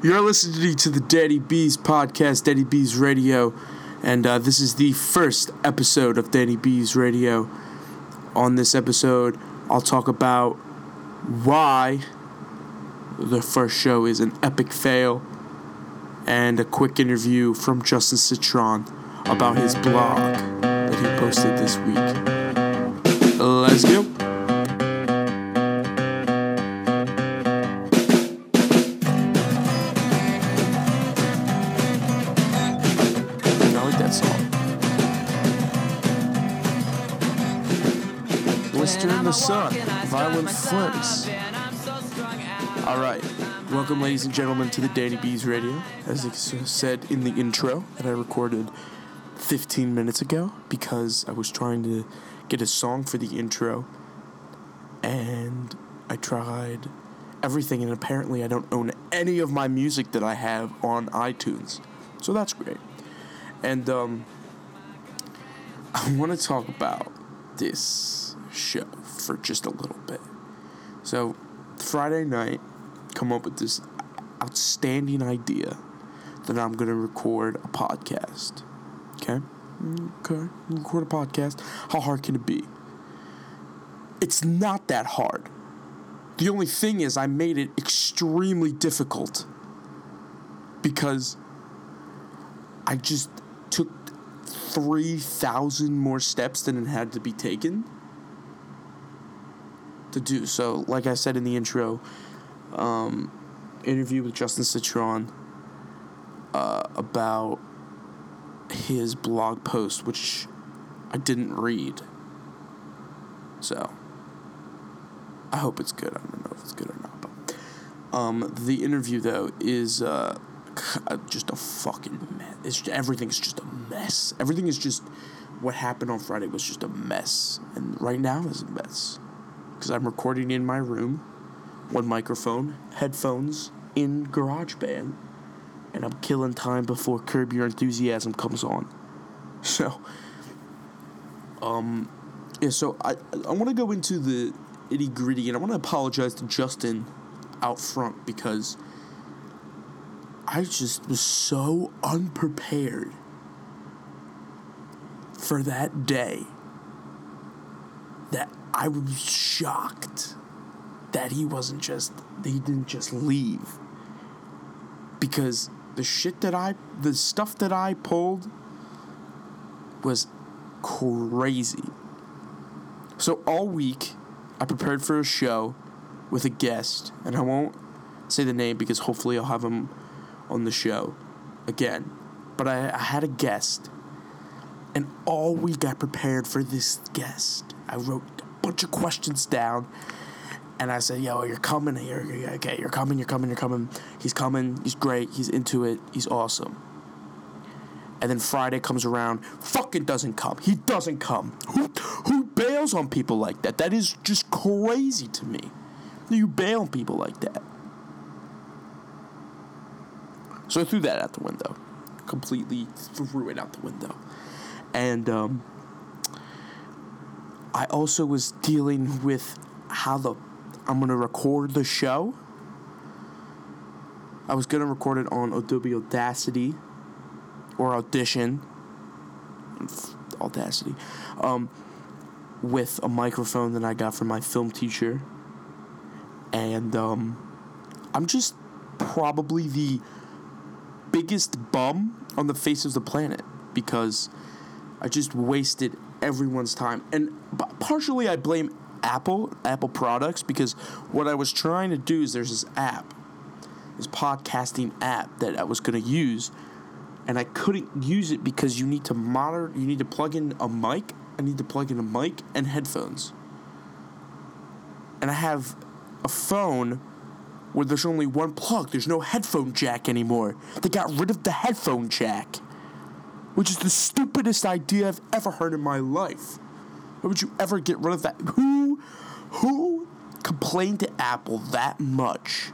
You're listening to the Daddy Bees podcast, Daddy Bees Radio, and uh, this is the first episode of Daddy Bees Radio. On this episode, I'll talk about why the first show is an epic fail, and a quick interview from Justin Citron about his blog that he posted this week. Let's go. Blister in the sun, violent flips. All right, welcome, ladies and gentlemen, to the Danny Bees Radio. As I said in the intro that I recorded 15 minutes ago, because I was trying to get a song for the intro, and I tried everything, and apparently I don't own any of my music that I have on iTunes, so that's great. And um, I want to talk about this show for just a little bit. So, Friday night, come up with this outstanding idea that I'm going to record a podcast. Okay? Okay. Record a podcast. How hard can it be? It's not that hard. The only thing is, I made it extremely difficult because I just took 3,000 more steps than it had to be taken to do. So, like I said in the intro, um, interview with Justin Citron uh, about his blog post, which I didn't read. So, I hope it's good. I don't know if it's good or not. But, um, the interview, though, is uh, just a fucking mess. It's just, everything's just a mess. Everything is just what happened on Friday was just a mess, and right now is a mess because I'm recording in my room, one microphone, headphones in GarageBand, and I'm killing time before Curb Your Enthusiasm comes on. So, um, yeah. So I I want to go into the itty gritty, and I want to apologize to Justin out front because I just was so unprepared for that day that I was shocked that he wasn't just that he didn't just leave because the shit that I the stuff that I pulled was crazy. So all week I prepared for a show with a guest and I won't say the name because hopefully I'll have him on the show again. But I, I had a guest and all week I prepared for this guest. I wrote bunch of questions down, and I said, "Yo, you're coming here. Okay, you're coming. You're coming. You're coming. He's coming. He's great. He's into it. He's awesome." And then Friday comes around, fucking doesn't come. He doesn't come. Who who bails on people like that? That is just crazy to me. You bail on people like that. So I threw that out the window. Completely threw it out the window. And um, I also was dealing with how the I'm gonna record the show. I was gonna record it on Adobe Audacity or Audition, Audacity, um, with a microphone that I got from my film teacher, and um, I'm just probably the biggest bum on the face of the planet because I just wasted everyone's time. And partially I blame Apple, Apple products, because what I was trying to do is there's this app, this podcasting app that I was going to use, and I couldn't use it because you need to monitor, you need to plug in a mic, I need to plug in a mic and headphones. And I have a phone where there's only one plug, there's no headphone jack anymore. They got rid of the headphone jack which is the stupidest idea I've ever heard in my life. Why would you ever get rid of that? Who, who complained to Apple that much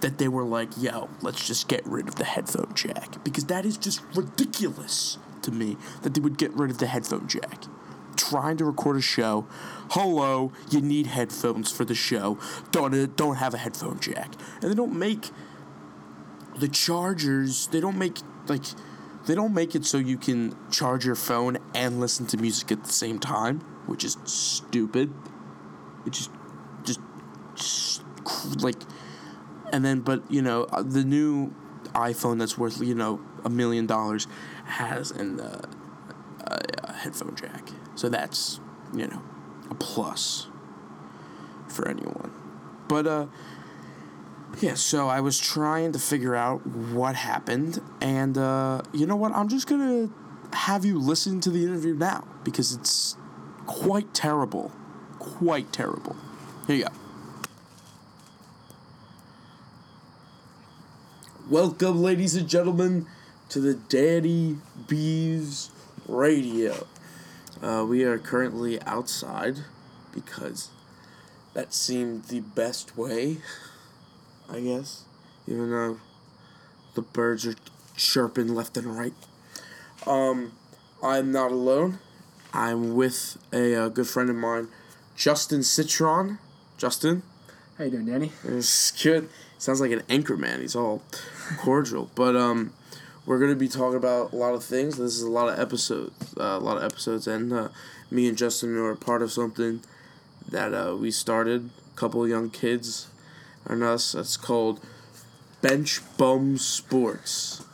that they were like, yo, let's just get rid of the headphone jack? Because that is just ridiculous to me that they would get rid of the headphone jack. Trying to record a show, hello, you need headphones for the show. Don't uh, don't have a headphone jack, and they don't make the chargers they don't make like they don't make it so you can charge your phone and listen to music at the same time, which is stupid. It just just, just like and then but you know uh, the new iPhone that's worth you know a million dollars has an uh, a, a headphone jack, so that's you know a plus for anyone. But uh yeah, so I was trying to figure out what happened, and uh, you know what? I'm just gonna have you listen to the interview now because it's quite terrible. Quite terrible. Here you go. Welcome, ladies and gentlemen, to the Daddy Bees Radio. Uh, we are currently outside because that seemed the best way I guess, even though the birds are chirping left and right. Um, I'm not alone. I'm with a, uh, good friend of mine, Justin Citron. Justin. How you doing, Danny? It's good. Sounds like an anchor man. He's all cordial. but um, we're gonna be talking about a lot of things. This is a lot of episodes. Uh, a lot of episodes, and uh, me and Justin are part of something that uh, we started. A couple of young kids and us. It's called Bench Bum Sports.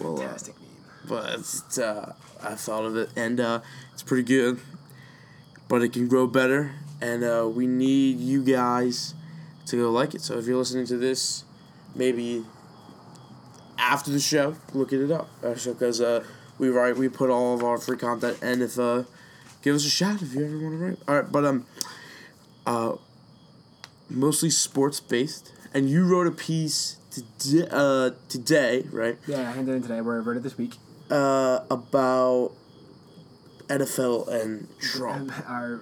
Well, uh, uh. But uh, I thought of it, and uh, it's pretty good. But it can grow better, and uh, we need you guys to go like it. So if you're listening to this, maybe after the show, look it up. Because uh, we write, we put all of our free content, and if uh, give us a shout if you ever want to write. All right, but um, uh, mostly sports based, and you wrote a piece today, uh, today right? Yeah, I handed it in today. Where I wrote it this week. Uh, about NFL and Trump, our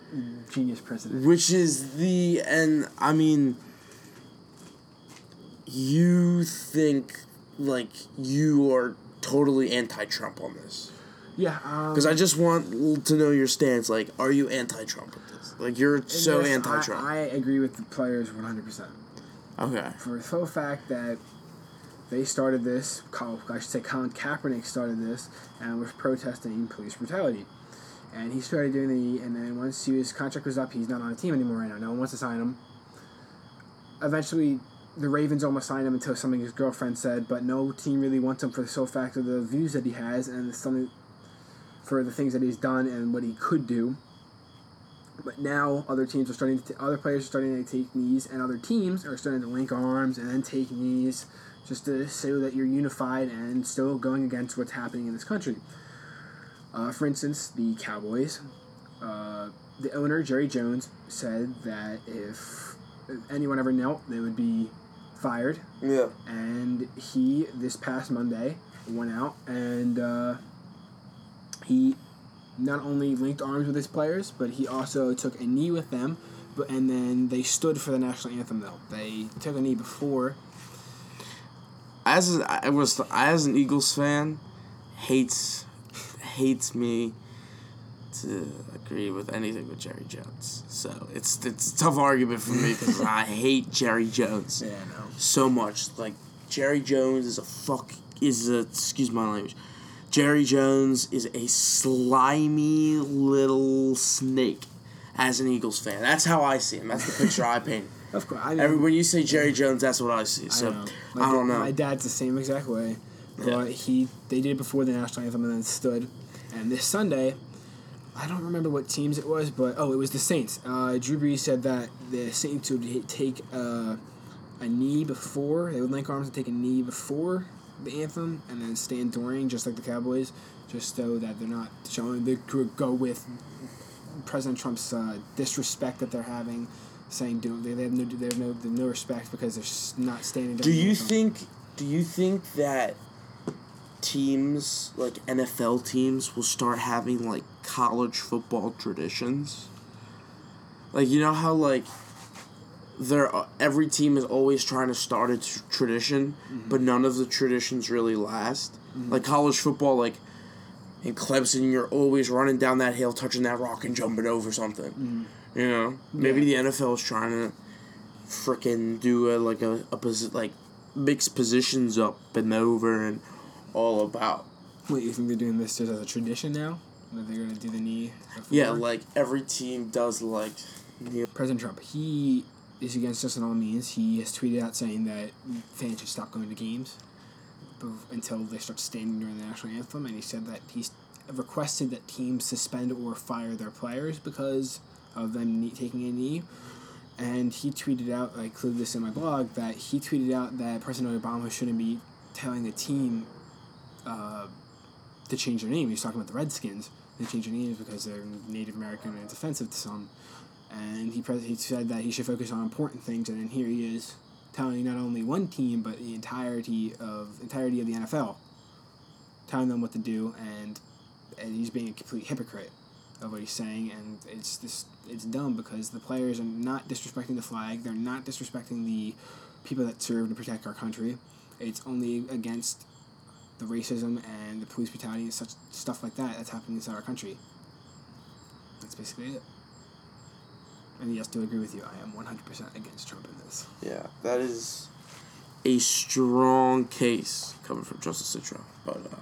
genius president, which is the and I mean, you think like you are totally anti-Trump on this. Yeah, because um, I just want to know your stance. Like, are you anti-Trump with this? Like, you're so this, anti-Trump. I, I, agree with the players one hundred percent. Okay. For the full fact that they started this, I should say Colin Kaepernick started this, and was protesting police brutality. And he started doing the, and then once his contract was up, he's not on the team anymore right now. No one wants to sign him. Eventually, the Ravens almost signed him until something his girlfriend said, but no team really wants him for the sole fact of the views that he has and something for the things that he's done and what he could do. But now other teams are starting to, t- other players are starting to take knees, and other teams are starting to link arms and then take knees, just to show that you're unified and still going against what's happening in this country. Uh, for instance, the Cowboys, uh, the owner Jerry Jones said that if anyone ever knelt, they would be fired. Yeah. And he this past Monday went out and. Uh, he not only linked arms with his players, but he also took a knee with them. But and then they stood for the national anthem. Though they took a knee before. As I was as an Eagles fan, hates hates me to agree with anything with Jerry Jones. So it's it's a tough argument for me because I hate Jerry Jones. Yeah. So much like Jerry Jones is a fuck is a excuse my language Jerry Jones is a slimy little snake as an Eagles fan. That's how I see him. That's the picture I paint. Of course, I Every, when you say Jerry Jones, that's what I see. So I, know. I don't know. My dad's the same exact way. Yeah. But he they did it before the national anthem and then stood. And this Sunday, I don't remember what teams it was, but oh, it was the Saints. Uh, Drew Brees said that the Saints would take uh, a knee before they would link arms and take a knee before the anthem and then stand during, just like the Cowboys, just so that they're not showing they could go with President Trump's uh, disrespect that they're having, saying do they, they have no they have no no respect because they're not standing. Do you think? Do you think that teams like NFL teams will start having like college football traditions? Like you know how like there every team is always trying to start a t- tradition, mm-hmm. but none of the traditions really last. Mm-hmm. Like college football, like in Clemson, you're always running down that hill, touching that rock, and jumping over something. Mm-hmm. You know, maybe yeah. the NFL is trying to freaking do a like a, a posi- like mix positions up and over and all about. Wait, you think they're doing this just as a tradition now? That they're gonna do the knee? Yeah, like every team does like. President Trump, he is against us in all means. He has tweeted out saying that fans should stop going to games until they start standing during the national anthem, and he said that he's requested that teams suspend or fire their players because of them taking a knee. And he tweeted out, I included this in my blog, that he tweeted out that President Obama shouldn't be telling the team uh, to change their name. He was talking about the Redskins. They changed their names because they're Native American and it's offensive to some. And he pres- he said that he should focus on important things, and then here he is telling not only one team but the entirety of entirety of the NFL, telling them what to do, and and he's being a complete hypocrite of what he's saying, and it's this it's dumb because the players are not disrespecting the flag, they're not disrespecting the people that serve to protect our country. It's only against the racism and the police brutality and such stuff like that that's happening inside our country. That's basically it. And yes, do agree with you. I am one hundred percent against Trump in this. Yeah, that is a strong case coming from Justin Citron. But uh,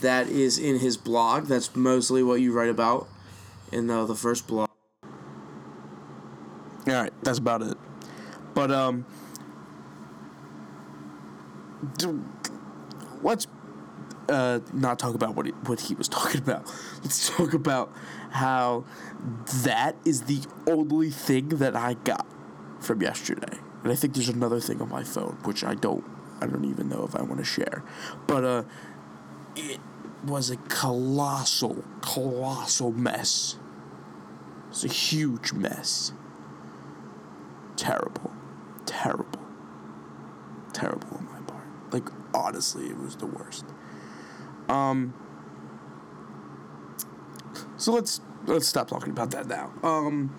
that is in his blog. That's mostly what you write about in uh, the first blog. All right, that's about it. But um, do, let's uh, not talk about what he, what he was talking about. Let's talk about how that is the only thing that I got from yesterday. And I think there's another thing on my phone which I don't I don't even know if I want to share. But uh it was a colossal colossal mess. It's a huge mess. Terrible. Terrible. Terrible on my part. Like honestly, it was the worst. Um so let's let's stop talking about that now. Um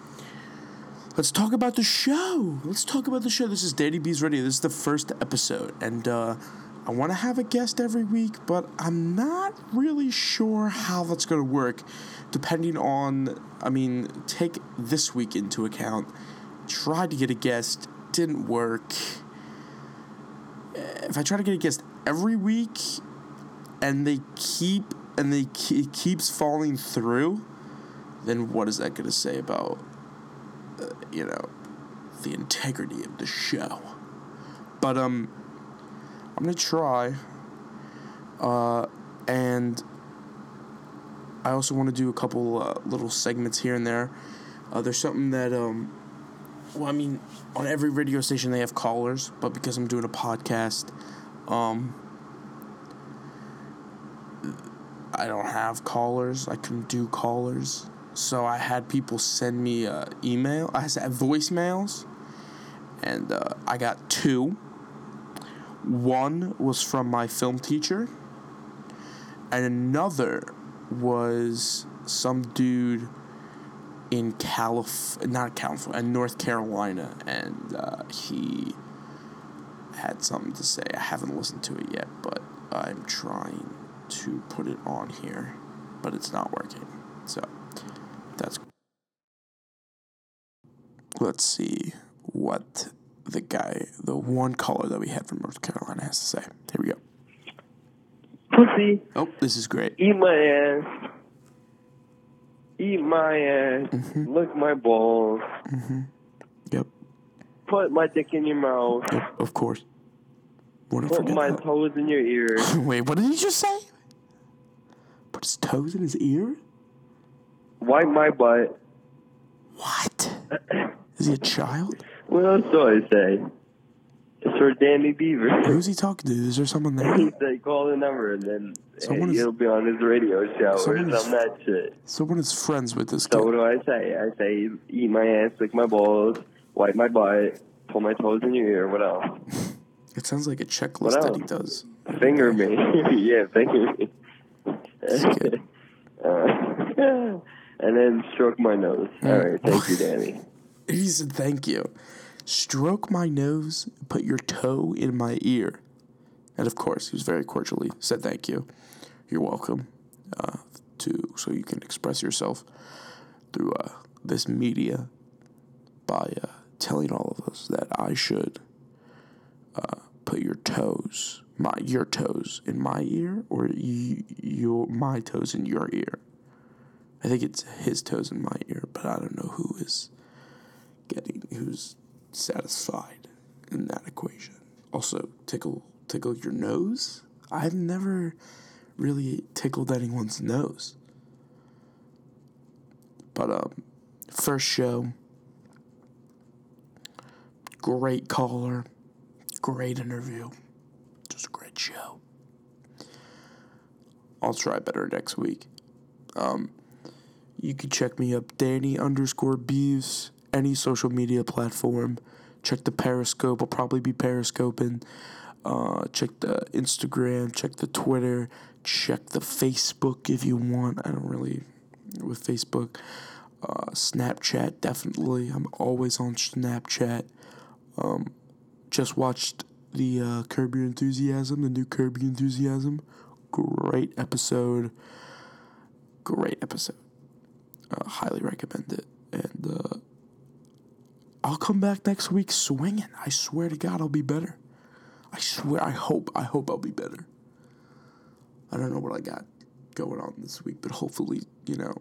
let's talk about the show. Let's talk about the show. This is Danny B's Radio. This is the first episode and uh I want to have a guest every week, but I'm not really sure how that's going to work depending on I mean, take this week into account. Tried to get a guest, didn't work. If I try to get a guest every week and they keep and they it keeps falling through, then what is that going to say about uh, you know the integrity of the show? But um, I'm gonna try. Uh, and I also want to do a couple uh, little segments here and there. Uh, there's something that um, well, I mean, on every radio station they have callers, but because I'm doing a podcast, um, I don't have callers. I can do callers. So I had people send me uh, email. I had voicemails, and uh, I got two. One was from my film teacher, and another was some dude in Calif not California, in North Carolina, and uh, he had something to say. I haven't listened to it yet, but I'm trying to put it on here, but it's not working. So that's. Let's see what the guy, the one caller that we had from North Carolina, has to say. Here we go. Pussy, Oh, this is great. eat my ass. Eat my ass. Mm-hmm. Lick my balls. Mhm. Yep, Put my dick in your mouth. yep, of course. Wouldn't Put my that. toes in your ears. Wait, what did he just say? Toes in his ear? Wipe my butt. What? Is he a child? What else do I say? It's for Danny Beaver. Who's he talking to? Is there someone he there? said call the number and then Someone hey, is- you'll be on his radio show or Someone is- some that shit. Someone is friends with this guy. So what do I say? I say eat my ass, lick my balls, wipe my butt, pull my toes in your ear. What else? It sounds like a checklist that he does. Finger me. yeah, finger me. uh, and then stroke my nose. All right, thank you, Danny. He said, "Thank you." Stroke my nose, put your toe in my ear, and of course, he was very cordially said, "Thank you, you're welcome." Uh, to so you can express yourself through uh, this media by uh, telling all of us that I should uh, put your toes, my your toes in my ear, or you, your my toes in your ear. I think it's his toes in my ear, but I don't know who is getting who's satisfied in that equation. Also, tickle tickle your nose. I've never really tickled anyone's nose. But um first show great caller, great interview. Just a great show. I'll try better next week. Um you can check me up Danny underscore Beeves, any social media platform. Check the Periscope. I'll probably be Periscoping. Uh, check the Instagram. Check the Twitter. Check the Facebook if you want. I don't really with Facebook. Uh, Snapchat definitely. I'm always on Snapchat. Um, just watched the uh, Curb Your Enthusiasm, the new Curb Your Enthusiasm. Great episode. Great episode. Uh, highly recommend it. And uh, I'll come back next week swinging. I swear to God, I'll be better. I swear. I hope. I hope I'll be better. I don't know what I got going on this week, but hopefully, you know,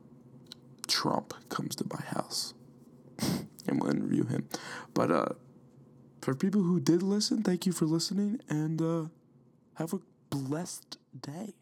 Trump comes to my house and we'll interview him. But uh, for people who did listen, thank you for listening and uh, have a blessed day.